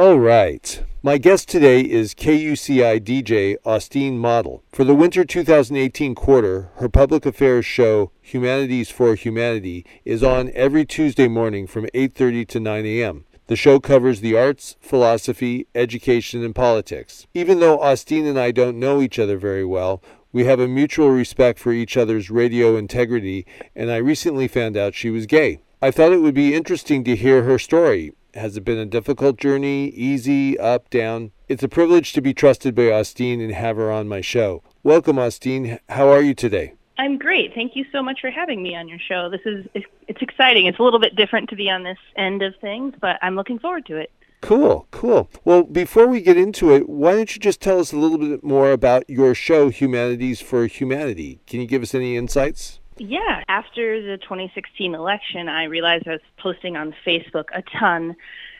All right. My guest today is KUCI DJ Austine Model. For the winter 2018 quarter, her public affairs show Humanities for Humanity is on every Tuesday morning from 8:30 to 9 a.m. The show covers the arts, philosophy, education, and politics. Even though Austine and I don't know each other very well, we have a mutual respect for each other's radio integrity, and I recently found out she was gay. I thought it would be interesting to hear her story. Has it been a difficult journey? Easy, up, down? It's a privilege to be trusted by Austine and have her on my show. Welcome, Austine. How are you today? I'm great. Thank you so much for having me on your show. This is it's exciting. It's a little bit different to be on this end of things, but I'm looking forward to it. Cool, cool. Well, before we get into it, why don't you just tell us a little bit more about your show, Humanities for Humanity? Can you give us any insights? Yeah. After the 2016 election, I realized I was posting on Facebook a ton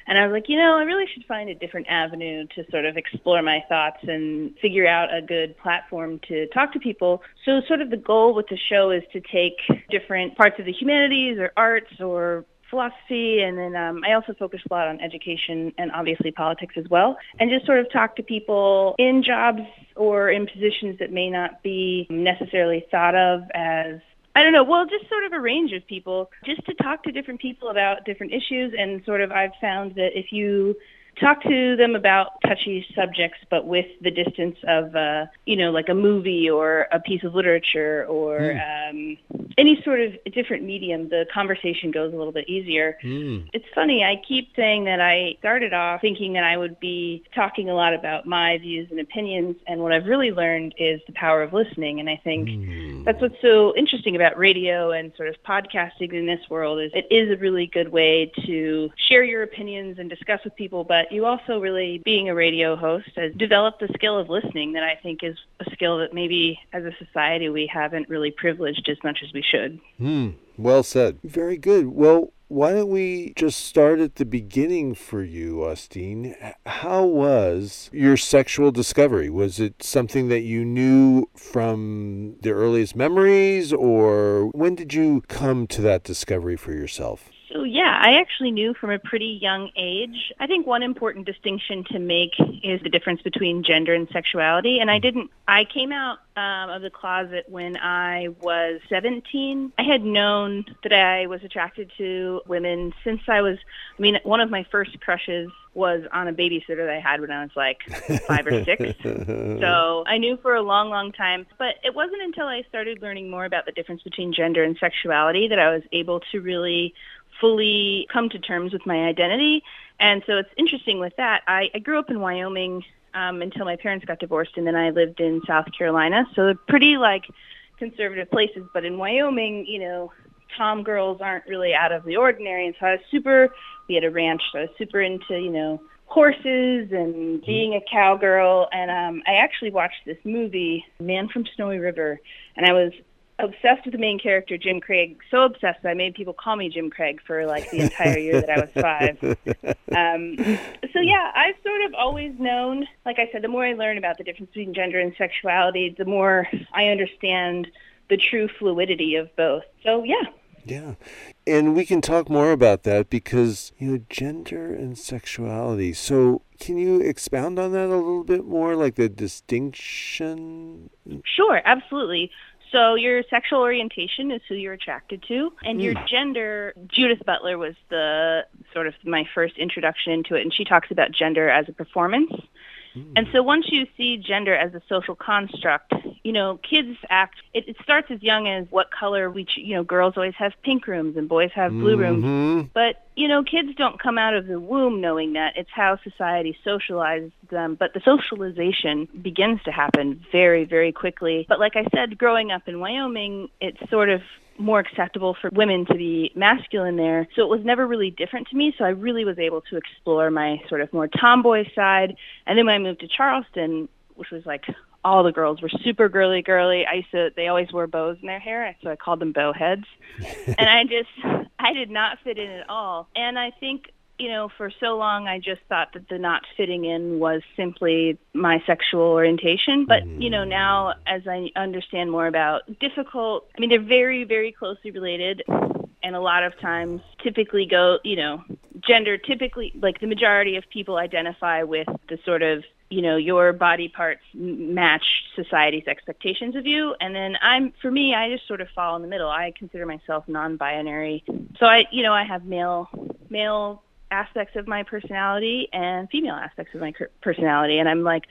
and I was like, you know, I really should find a different avenue to sort of explore my thoughts and figure out a good platform to talk to people. So sort of the goal with the show is to take different parts of the humanities or arts or philosophy and then um, I also focus a lot on education and obviously politics as well and just sort of talk to people in jobs or in positions that may not be necessarily thought of as I don't know. Well, just sort of a range of people, just to talk to different people about different issues. And sort of, I've found that if you talk to them about touchy subjects, but with the distance of, uh, you know, like a movie or a piece of literature or mm. um, any sort of different medium, the conversation goes a little bit easier. Mm. It's funny. I keep saying that I started off thinking that I would be talking a lot about my views and opinions, and what I've really learned is the power of listening. And I think mm. that's what's so interesting about radio and sort of podcasting in this world is it is a really good way to share your opinions and discuss with people, but you also really, being a radio host, has developed the skill of listening that I think is a skill that maybe as a society we haven't really privileged as much as we should. Hmm. Well said. Very good. Well, why don't we just start at the beginning for you, Austine? How was your sexual discovery? Was it something that you knew from the earliest memories, or when did you come to that discovery for yourself? So yeah, I actually knew from a pretty young age. I think one important distinction to make is the difference between gender and sexuality. And I didn't. I came out um, of the closet when I was 17. I had known that I was attracted to women since I was. I mean, one of my first crushes was on a babysitter that I had when I was like five or six. So I knew for a long, long time. But it wasn't until I started learning more about the difference between gender and sexuality that I was able to really fully come to terms with my identity. And so it's interesting with that. I, I grew up in Wyoming um, until my parents got divorced, and then I lived in South Carolina. So they're pretty like conservative places. But in Wyoming, you know, tom girls aren't really out of the ordinary. And so I was super. We had a ranch, so I was super into you know horses and being a cowgirl. And um, I actually watched this movie, Man from Snowy River, and I was obsessed with the main character, Jim Craig. So obsessed that I made people call me Jim Craig for like the entire year that I was five. Um, so yeah, I've sort of always known. Like I said, the more I learn about the difference between gender and sexuality, the more I understand the true fluidity of both. So yeah. Yeah. And we can talk more about that because, you know, gender and sexuality. So, can you expound on that a little bit more, like the distinction? Sure, absolutely. So your sexual orientation is who you're attracted to, and your hmm. gender. Judith Butler was the sort of my first introduction into it, and she talks about gender as a performance. Mm. And so once you see gender as a social construct, you know, kids act, it, it starts as young as what color we, you know, girls always have pink rooms and boys have blue mm-hmm. rooms. But, you know, kids don't come out of the womb knowing that. It's how society socializes them. But the socialization begins to happen very, very quickly. But like I said, growing up in Wyoming, it's sort of more acceptable for women to be masculine there. So it was never really different to me. So I really was able to explore my sort of more tomboy side. And then when I moved to Charleston, which was like all the girls were super girly girly. I used to they always wore bows in their hair, so I called them bow heads. and I just I did not fit in at all. And I think you know, for so long I just thought that the not fitting in was simply my sexual orientation. But, you know, now as I understand more about difficult, I mean, they're very, very closely related. And a lot of times typically go, you know, gender typically, like the majority of people identify with the sort of you know your body parts match society's expectations of you. And then i'm for me i just sort of fall in the middle. I consider myself non-binary. So i you know i have male male aspects of my personality and female aspects of my personality and i'm like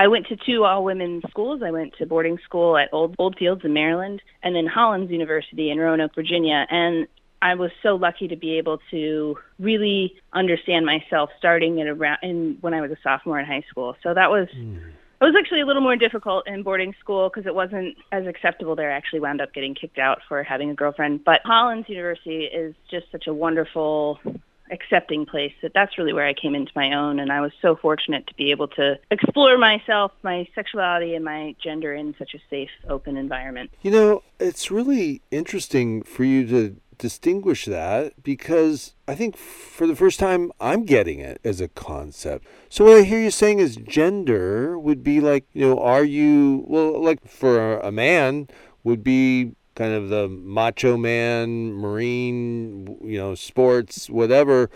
I went to two all women schools. I went to boarding school at Old Oldfields in Maryland and then Hollins University in Roanoke, Virginia. And I was so lucky to be able to really understand myself starting at around in when I was a sophomore in high school. So that was mm. it was actually a little more difficult in boarding school because it wasn't as acceptable there. I actually wound up getting kicked out for having a girlfriend. But Hollins University is just such a wonderful accepting place that that's really where I came into my own and I was so fortunate to be able to explore myself, my sexuality and my gender in such a safe, open environment. You know, it's really interesting for you to distinguish that because I think for the first time I'm getting it as a concept. So what I hear you saying is gender would be like, you know, are you well like for a man would be kind of the macho man, marine, you know, sports, whatever,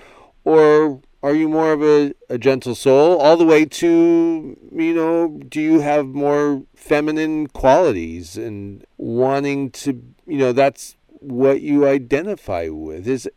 or are you more of a, a gentle soul all the way to, you know, do you have more feminine qualities and wanting to, you know, that's what you identify with. Is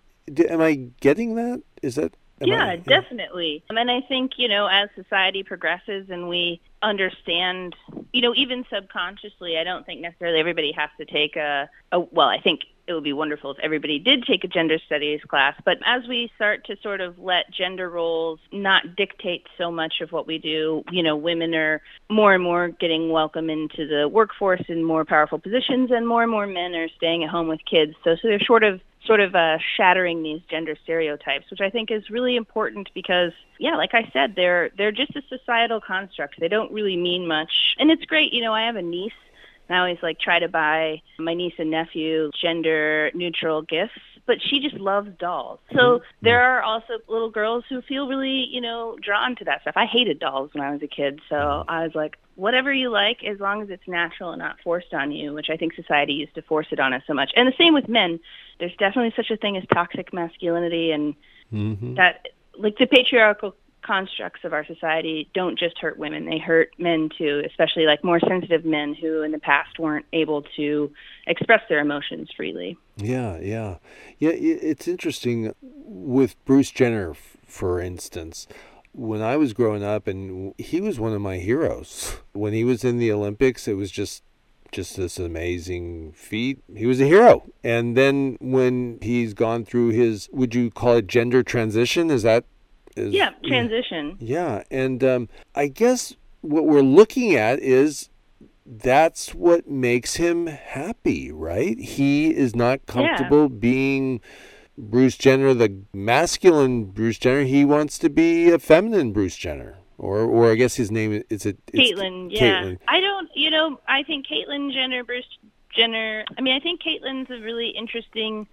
am I getting that? Is that yeah, I, definitely. And I think, you know, as society progresses and we understand, you know, even subconsciously, I don't think necessarily everybody has to take a, a well, I think it would be wonderful if everybody did take a gender studies class. But as we start to sort of let gender roles not dictate so much of what we do, you know, women are more and more getting welcome into the workforce in more powerful positions, and more and more men are staying at home with kids. So, so they're sort of sort of uh, shattering these gender stereotypes, which I think is really important because, yeah, like I said, they're they're just a societal construct. They don't really mean much, and it's great. You know, I have a niece and I always like try to buy my niece and nephew gender neutral gifts, but she just loves dolls. So mm-hmm. there are also little girls who feel really, you know, drawn to that stuff. I hated dolls when I was a kid, so mm-hmm. I was like, whatever you like, as long as it's natural and not forced on you, which I think society used to force it on us so much. And the same with men. There's definitely such a thing as toxic masculinity, and mm-hmm. that like the patriarchal constructs of our society don't just hurt women, they hurt men too, especially like more sensitive men who in the past weren't able to express their emotions freely. Yeah, yeah. Yeah, it's interesting with Bruce Jenner, for instance. When I was growing up, and he was one of my heroes. When he was in the Olympics, it was just just this amazing feat. He was a hero. And then when he's gone through his, would you call it gender transition? Is that is, yeah, transition. Yeah, and um, I guess what we're looking at is that's what makes him happy, right? He is not comfortable yeah. being Bruce Jenner, the masculine Bruce Jenner. He wants to be a feminine Bruce Jenner. Or, or I guess his name is it. Caitlyn. Yeah, Caitlyn. I don't. You know, I think Caitlyn Jenner, Bruce Jenner. I mean, I think Caitlyn's a really interesting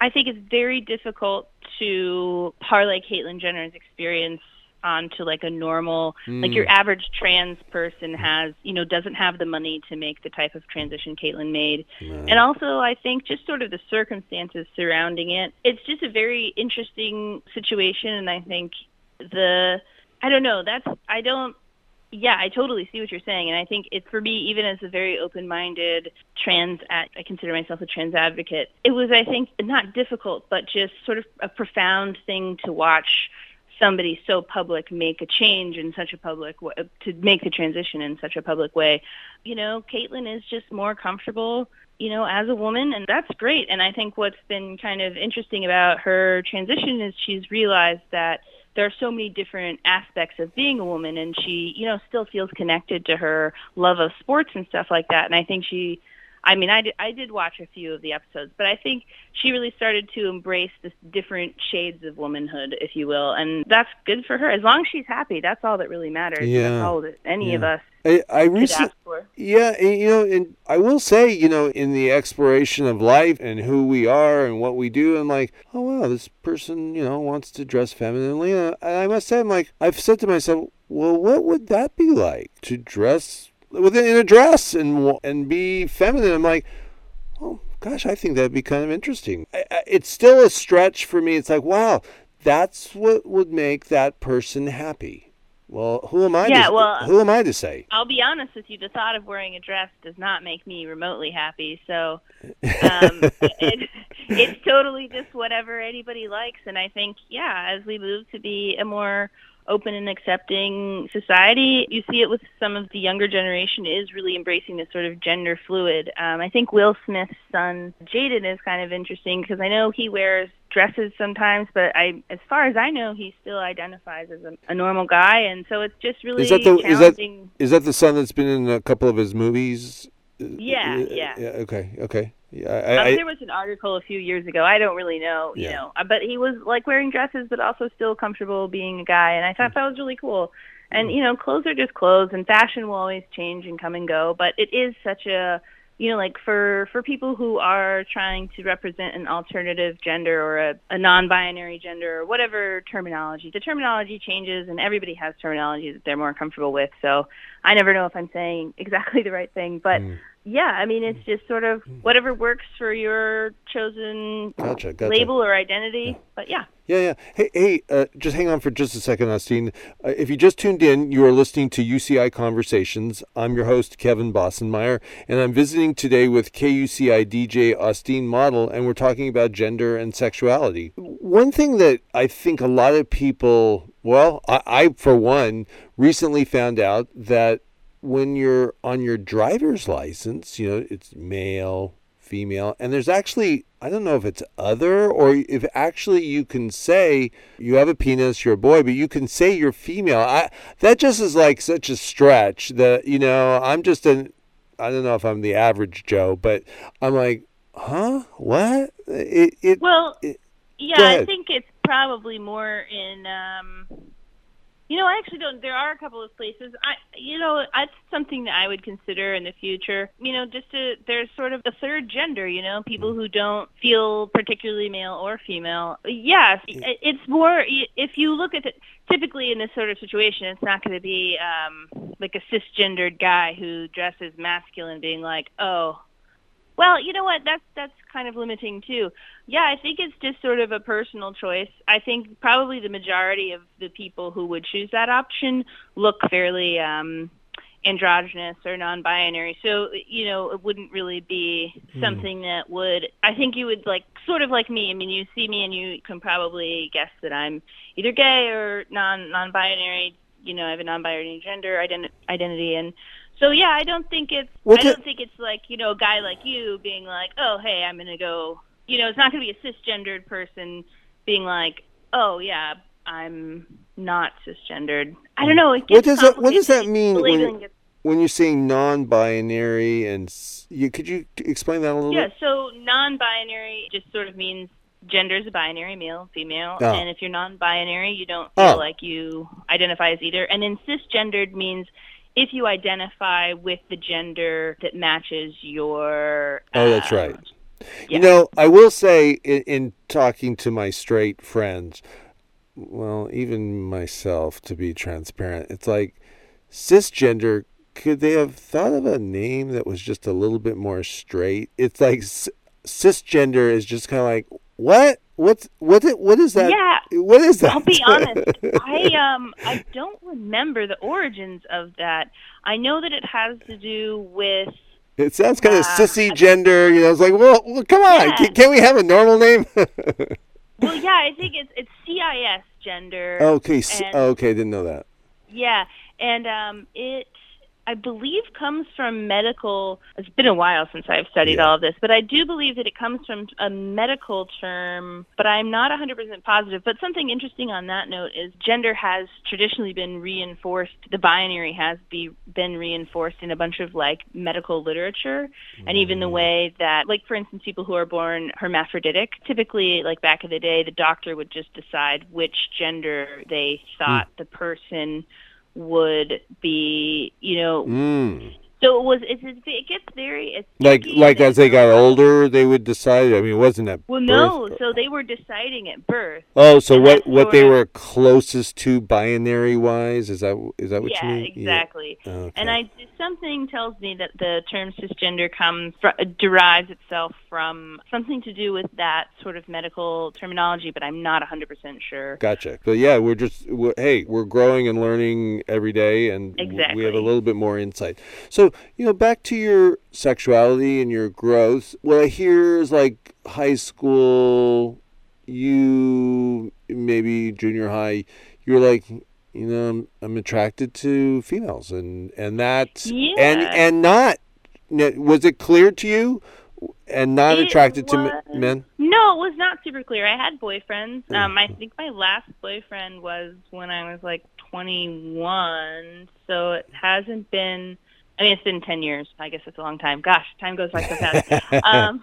I think it's very difficult to parlay Caitlyn Jenner's experience onto like a normal mm. like your mm. average trans person has you know doesn't have the money to make the type of transition Caitlyn made and also I think just sort of the circumstances surrounding it it's just a very interesting situation and I think the I don't know that's I don't yeah, I totally see what you're saying, and I think it's for me, even as a very open-minded trans, I consider myself a trans advocate. It was, I think, not difficult, but just sort of a profound thing to watch somebody so public make a change in such a public way, to make the transition in such a public way. You know, Caitlyn is just more comfortable you know, as a woman, and that's great. And I think what's been kind of interesting about her transition is she's realized that there are so many different aspects of being a woman and she you know still feels connected to her love of sports and stuff like that and i think she I mean, I did, I did watch a few of the episodes, but I think she really started to embrace the different shades of womanhood, if you will, and that's good for her. As long as she's happy, that's all that really matters. Yeah, that's all that any yeah. of us I, I recently, yeah, and, you know, and I will say, you know, in the exploration of life and who we are and what we do, I'm like, oh wow, this person, you know, wants to dress femininely. And I must say, I'm like, I've said to myself, well, what would that be like to dress within in a dress and and be feminine. I'm like, oh gosh, I think that'd be kind of interesting. It's still a stretch for me. It's like, wow, that's what would make that person happy. Well, who am I? Yeah, to, well- who am I to say? I'll be honest with you. The thought of wearing a dress does not make me remotely happy. So um, it, it's totally just whatever anybody likes. And I think, yeah, as we move to be a more open and accepting society, you see it with some of the younger generation is really embracing this sort of gender fluid. Um, I think Will Smith's son Jaden is kind of interesting because I know he wears dresses sometimes, but I, as far as I know, he still identifies as a, a normal guy, and so it's just really Is that the- is that- challenging. Is that the son that's been in a couple of his movies? Yeah, Uh, yeah. Okay, okay. Yeah, Um, I, I, there was an article a few years ago. I don't really know, you Yeah. know, uh, but he was like wearing dresses, but also still comfortable being a guy, and I thought that was really cool. And you know, clothes are just clothes, and fashion will always change and come and go. But it is such a, you know, like for for people who are trying to represent an alternative gender or a, a non-binary gender or whatever terminology, the terminology changes, and everybody has terminology that they're more comfortable with. So I never know if I'm saying exactly the right thing, but Mm. Yeah, I mean, it's just sort of whatever works for your chosen Gotcha, gotcha. label or identity. But yeah, Yeah, yeah. Hey, hey, uh, just hang on for just a second, Austine. Uh, if you just tuned in, you are listening to UCI Conversations. I'm your host, Kevin Bossenmeyer, and I'm visiting today with KUCI DJ Austine Model, and we're talking about gender and sexuality. One thing that I think a lot of people, well, I, I for one, recently found out that when you're on your driver's license, you know, it's male, female, and there's actually, I don't know if it's other or if actually you can say you have a penis, you're a boy, but you can say you're female. I that just is like such a stretch that, you know, I'm just an I don't know if I'm the average Joe, but I'm like, huh? What? It it well, it- yeah, I think it's probably more in. um you know, I actually don't. There are a couple of places. I, you know, that's something that I would consider in the future. You know, just to there's sort of a third gender. You know, people who don't feel particularly male or female. Yes, it's more. If you look at it, typically in this sort of situation, it's not going to be um, like a cisgendered guy who dresses masculine, being like, oh, well, you know what? That's that's kind of limiting too. Yeah, I think it's just sort of a personal choice. I think probably the majority of the people who would choose that option look fairly um androgynous or non-binary. So, you know, it wouldn't really be something that would I think you would like sort of like me. I mean, you see me and you can probably guess that I'm either gay or non non-binary. You know, I have a non-binary gender identi- identity and so yeah, I don't think it's Well, I don't think it's like, you know, a guy like you being like, "Oh, hey, I'm going to go." You know, it's not going to be a cisgendered person being like, "Oh, yeah, I'm not cisgendered." I don't know. It What does that What does that mean when when you're saying non-binary and you could you explain that a little Yeah, bit? so non-binary just sort of means gender is a binary, male, female, Oh. and if you're non-binary, you don't oh. feel Oh. like you identify as either. And then cisgendered means if you identify with the gender that matches your. Oh, that's um, right. yeah. You know, I will say in, in talking to my straight friends, well, even myself, to be transparent, it's like cisgender. Could they have thought of a name that was just a little bit more straight? It's like cisgender is just kind of like what? What's what? What is that? Yeah. What is that? I'll be honest. I um I don't remember the origins of that. I know that it has to do with It sounds kind of Uh, sissy gender. You know, it's like, well, well come on, Yeah. can, can we have a normal name? well, yeah, I think it's it's CIS gender. okay, And- okay, didn't know that. Yeah, and um, it, I believe, comes from medical. It's been a while since I've studied Yeah. all of this, but I do believe that it comes from a medical term. But I'm not 100% positive. But something interesting on that note is gender has traditionally been reinforced. The binary has be, been reinforced in a bunch of like medical literature, and even the mm. way that, like for instance, people who are born hermaphroditic, typically, like back in the day, the doctor would just decide which gender they hmm. thought the person would be, you know, Mm. So it was. It's, it's it gets very. It's Like like as they got older, they would decide. I mean, wasn't that? Well, birth. no. So they were deciding at birth. Oh, so what what they were closest to binary wise? Is that is that what yeah, you mean? exactly. Yeah. Okay. And I something tells me that the term cisgender comes fr- derives itself from something to do with that sort of medical terminology, but I'm not 100% sure. Gotcha. But yeah, we're just we're, hey, we're growing and learning every day, and w- we have a little bit more insight. So you know, back to your sexuality and your growth. What I hear is like high school, you maybe junior high, you're like, you know, I'm, I'm attracted to females, and and that Yeah. and and not. Was it clear to you? And not It attracted to was- m- men? No, it was not super clear. I had boyfriends. Mm. Um, I think my last boyfriend was when I was like 21, so it hasn't been. I mean, it's been 10 years. I guess it's a long time. Gosh, time goes by so fast. um,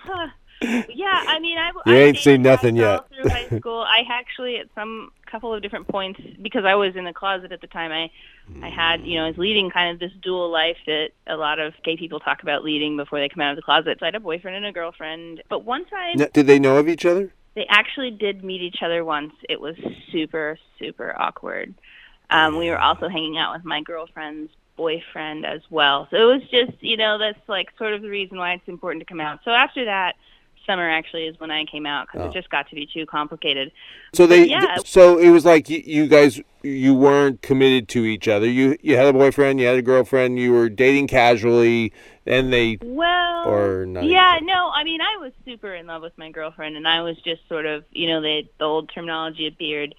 yeah, I mean, I. You I ain't seen nothing yet. Through high school, I actually at some couple of different points because I was in the closet at the time. I I had, you know, I was leading kind of this dual life that a lot of gay people talk about leading before they come out of the closet. So I had a boyfriend and a girlfriend. But once I N- Did they know of each other? they actually did meet each other once. It was super, super awkward. Um, we were also hanging out with my girlfriend's boyfriend as well. So it was just, you know, that's like sort of the reason why it's important to come out. So after that, summer actually is when I came out because Oh. it just got to be too complicated. So they, yeah. so it was like you, you guys, you weren't committed to each other. You, you had a boyfriend, you had a girlfriend, you were dating casually, and they, Well, Or not yeah, no, I mean, I was super in love with my girlfriend, and I was just sort of, you know, the, the old terminology of beard.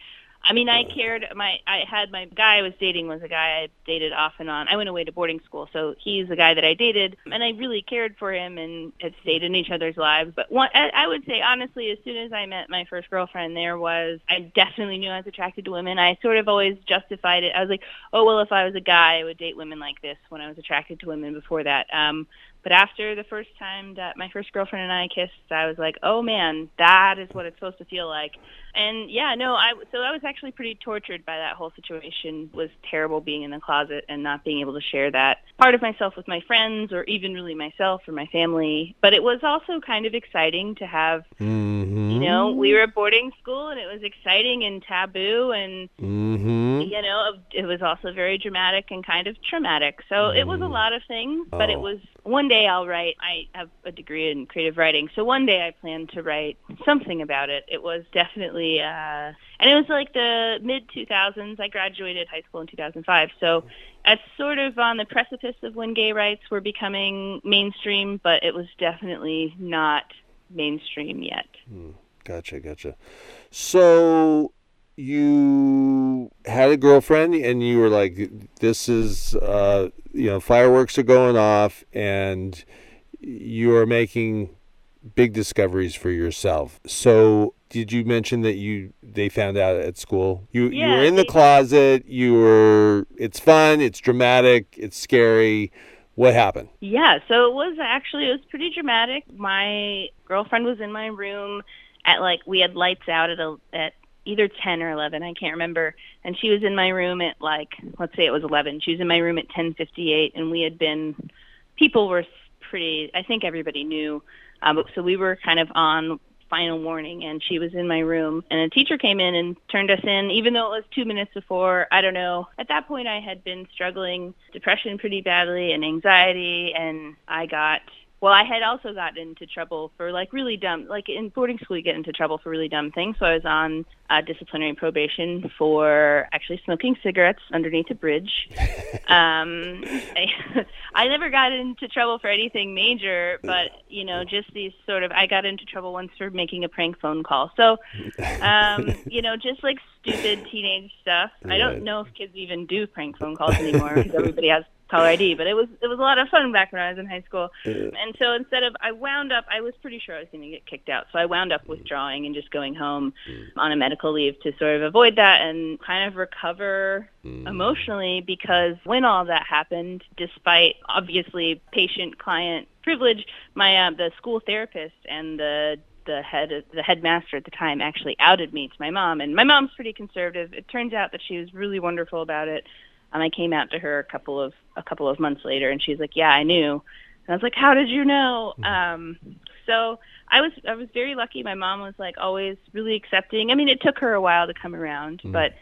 I mean, I cared. My I had my guy I was dating was a guy I dated off and on. I went away to boarding school, so he's the guy that I dated, and I really cared for him and had stayed in each other's lives. But one, I, I would say honestly, as soon as I met my first girlfriend, there was I definitely knew I was attracted to women. I sort of always justified it. I was like, oh well, if I was a guy, I would date women like this. When I was attracted to women before that, um, but after the first time that my first girlfriend and I kissed, I was like, "Oh man, that is what it's supposed to feel like." And yeah, no, I so I was actually pretty tortured by that whole situation. Was terrible being in the closet and not being able to share that part of myself with my friends or even really myself or my family. But it was also kind of exciting to have, mm-hmm, you know, we were at boarding school and it was exciting and taboo and mm-hmm. you know, it was also very dramatic and kind of traumatic. So it was a lot of things, but Oh. it was one day I'll write. I have a degree in creative writing, so one day I plan to write something about it. It was definitely, uh, and it was like the mid 2000s. I graduated high school in 2005, so it's sort of on the precipice of when gay rights were becoming mainstream, but it was definitely not mainstream yet. Gotcha, gotcha. So you had a girlfriend, and you were like, "This is, uh, you know, fireworks are going off, and you are making big discoveries for yourself." So, did you mention that you they found out at school? You you were in the closet. You were. It's fun. It's dramatic. It's scary. What happened? Yeah, so it was actually it was pretty dramatic. My girlfriend was in my room at like we had lights out at a at either 10 or 11, I can't remember, and she was in my room at like let's say it was 11. She was in my room at 10:58 and we had been people were pretty I think everybody knew um so we were kind of on final warning and she was in my room. And a teacher came in and turned us in even though it was 2 minutes before. I don't know. At that point I had been struggling depression pretty badly and anxiety and I got well I had also gotten into trouble for like really dumb like in boarding school you get into trouble for really dumb things. So I was on uh, disciplinary probation for actually smoking cigarettes underneath a bridge. Um I, I never got into trouble for anything major but you know just these sort of I got into trouble once for making a prank phone call. So um you know just like stupid teenage stuff. I don't know if kids even do prank phone calls anymore because everybody has caller ID but it was it was a lot of fun back when I was in high school. And so instead of I wound up I was pretty sure I was going to get kicked out. So I wound up withdrawing and just going home on a medical leave to sort of avoid that and kind of recover emotionally because when all that happened despite obviously patient client privilege my uh, the school therapist and the the head the headmaster at the time actually outed me to my mom. And my mom's pretty conservative. It turns out that she was really wonderful about it Um, I came out to her a couple of a couple of months later, and she's like, "Yeah, I knew." And I was like, "How did you know?" Mm-hmm. Um, so I was I was very lucky. My mom was like always really accepting. I mean, it took her a while to come around, mm-hmm. but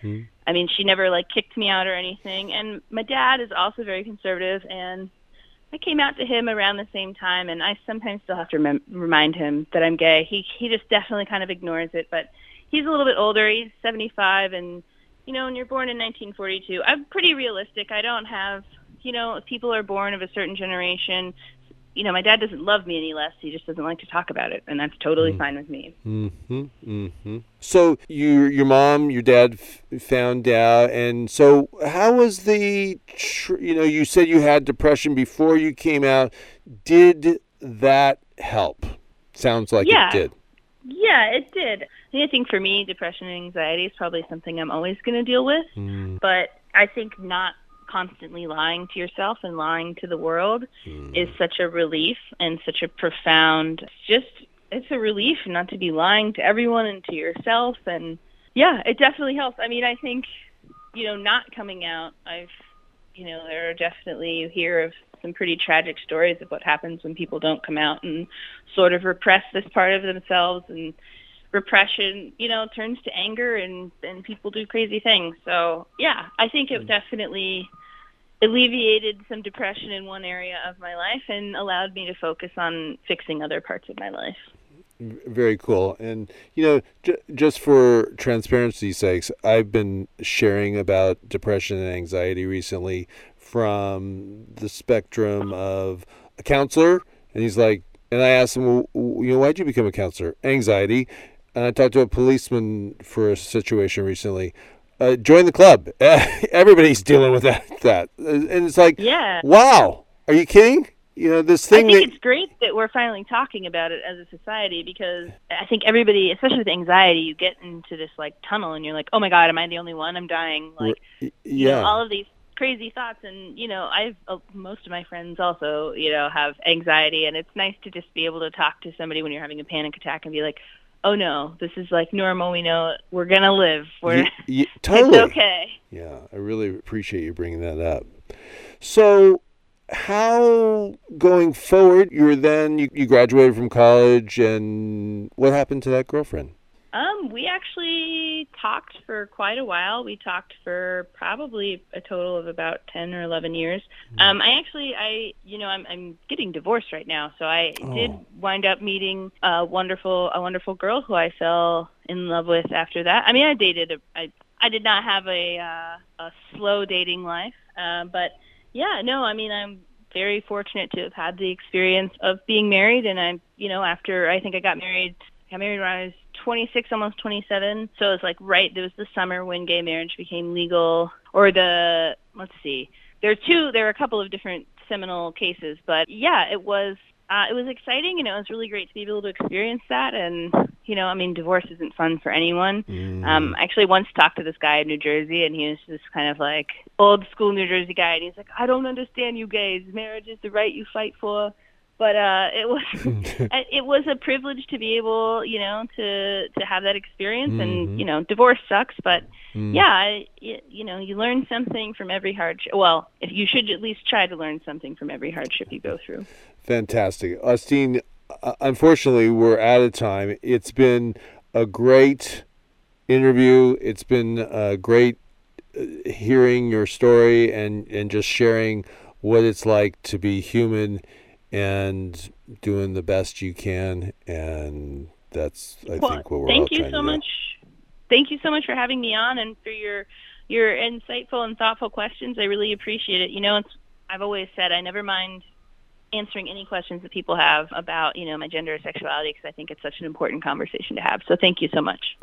I mean, she never like kicked me out or anything. And my dad is also very conservative, and I came out to him around the same time, and I sometimes still have to rem- remind him that I'm gay. He he just definitely kind of ignores it, but he's a little bit older. He's 75, and you know, when you're born in 1942, I'm pretty realistic. I don't have, you know, people are born of a certain generation you know, my dad doesn't love me any less. He just doesn't like to talk about it, and that's totally mm. fine with me. Mm-hmm. Mm-hmm. So your your mom, your dad f- found out, and so how was the? Tr- you know, you said you had depression before you came out. Did that help? Sounds like yeah. it did. Yeah, it did. I think for me, depression and anxiety is probably something I'm always going to deal with. Mm. But I think not constantly lying to yourself and lying to the world mm. is such a relief and such a profound just it's a relief not to be lying to everyone and to yourself and yeah it definitely helps i mean i think you know not coming out i've you know there are definitely you hear of some pretty tragic stories of what happens when people don't come out and sort of repress this part of themselves and repression, you know, turns to anger and and people do crazy things. So yeah, I think it mm. definitely alleviated some depression in one area of my life and allowed me to focus on fixing other parts of my life. Very cool. And, you know, j- just for transparency's sakes, I've been sharing about depression and anxiety recently from the spectrum of a counselor. And he's like, and I asked him, well, you know, why'd you become a counselor? Anxiety. And I talked to a policeman for a situation recently. Uh, join the club. everybody's dealing with that. That and it's like, yeah, wow. Are you kidding? You know this thing. I think that, it's great that we're finally talking about it as a society because I think everybody, especially with anxiety, you get into this like tunnel and you're like, oh my god, am I the only one? I'm dying. Like, yeah, you know, all of these crazy thoughts and you know i've uh, most of my friends also you know have anxiety and it's nice to just be able to talk to somebody when you're having a panic attack and be like oh no, this is like normal. We know we're gonna live. We're yeah, yeah, totally it's okay. Yeah, I really appreciate you bringing that up. So, how going forward? You were then you, you graduated from college, and what happened to that girlfriend? Um, we actually talked for quite a while. We talked for probably a total of about ten or eleven years. Hmm. Um, I actually, I, you know, I'm I'm getting divorced right now, so I oh. did wind up meeting a wonderful a wonderful girl who I fell in love with after that. I mean, I dated a, I I did not have a uh, a slow dating life, uh, but yeah, no, I mean, I'm very fortunate to have had the experience of being married, and I'm, you know, after I think I got married, I got married when I was 26, almost 27. So it was like right, there was the summer when gay marriage became legal, or the, let's see, there are two, there are a couple of different seminal cases, but yeah, it was, uh, it was exciting and it was really great to be able to experience that. And, you know, I mean, divorce isn't fun for anyone. Mm. Um, I actually once talked to this guy in New Jersey and he was just kind of like old school New Jersey guy and he's like, I don't understand you gays. Marriage is the right you fight for but uh it was it was a privilege to be able you know to to have that experience. Mm-hmm. and you know divorce sucks but mm. yeah I, you know you learn something from every hardship. Well if you should at least try to learn something from every hardship you go through. Fantastic. Austine uh, unfortunately we're out of time. It's been a great interview. It's been a great uh, hearing your story and and just sharing what it's like to be human and doing the best you can. And that's, I well, think, what we're thank all you so much. Thank you so much for having me on and for your your insightful and thoughtful questions. I really appreciate it. You know, it's, I've always said I never mind answering any questions that people have about, you know, my gender or sexuality because I think it's such an important conversation to have. So thank you so much.